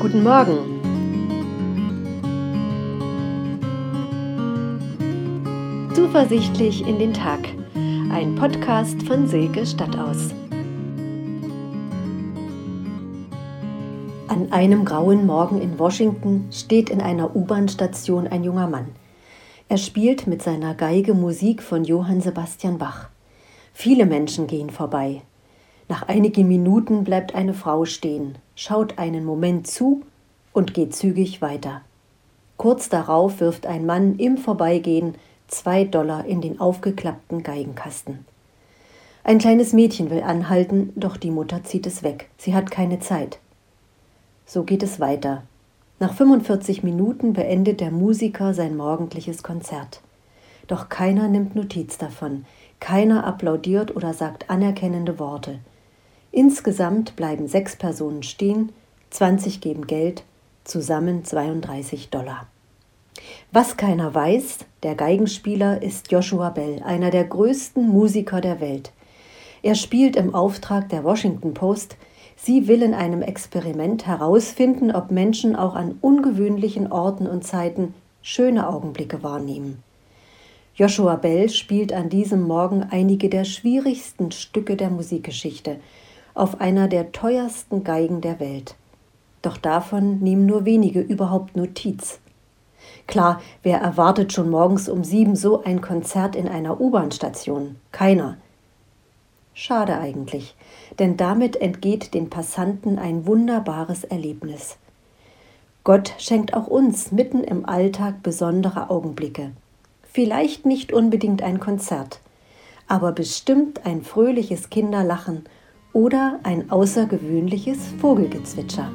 Guten Morgen. Zuversichtlich in den Tag. Ein Podcast von Silke Stadtaus. An einem grauen Morgen in Washington steht in einer U-Bahn-Station ein junger Mann. Er spielt mit seiner Geige Musik von Johann Sebastian Bach. Viele Menschen gehen vorbei. Nach einigen Minuten bleibt eine Frau stehen, schaut einen Moment zu und geht zügig weiter. Kurz darauf wirft ein Mann im Vorbeigehen zwei Dollar in den aufgeklappten Geigenkasten. Ein kleines Mädchen will anhalten, doch die Mutter zieht es weg. Sie hat keine Zeit. So geht es weiter. Nach 45 Minuten beendet der Musiker sein morgendliches Konzert. Doch keiner nimmt Notiz davon, keiner applaudiert oder sagt anerkennende Worte. Insgesamt bleiben sechs Personen stehen, 20 geben Geld, zusammen 32 Dollar. Was keiner weiß, der Geigenspieler ist Joshua Bell, einer der größten Musiker der Welt. Er spielt im Auftrag der Washington Post. Sie will in einem Experiment herausfinden, ob Menschen auch an ungewöhnlichen Orten und Zeiten schöne Augenblicke wahrnehmen. Joshua Bell spielt an diesem Morgen einige der schwierigsten Stücke der Musikgeschichte auf einer der teuersten Geigen der Welt. Doch davon nehmen nur wenige überhaupt Notiz. Klar, wer erwartet schon morgens um sieben so ein Konzert in einer U-Bahn-Station? Keiner. Schade eigentlich, denn damit entgeht den Passanten ein wunderbares Erlebnis. Gott schenkt auch uns mitten im Alltag besondere Augenblicke. Vielleicht nicht unbedingt ein Konzert, aber bestimmt ein fröhliches Kinderlachen oder ein außergewöhnliches Vogelgezwitscher.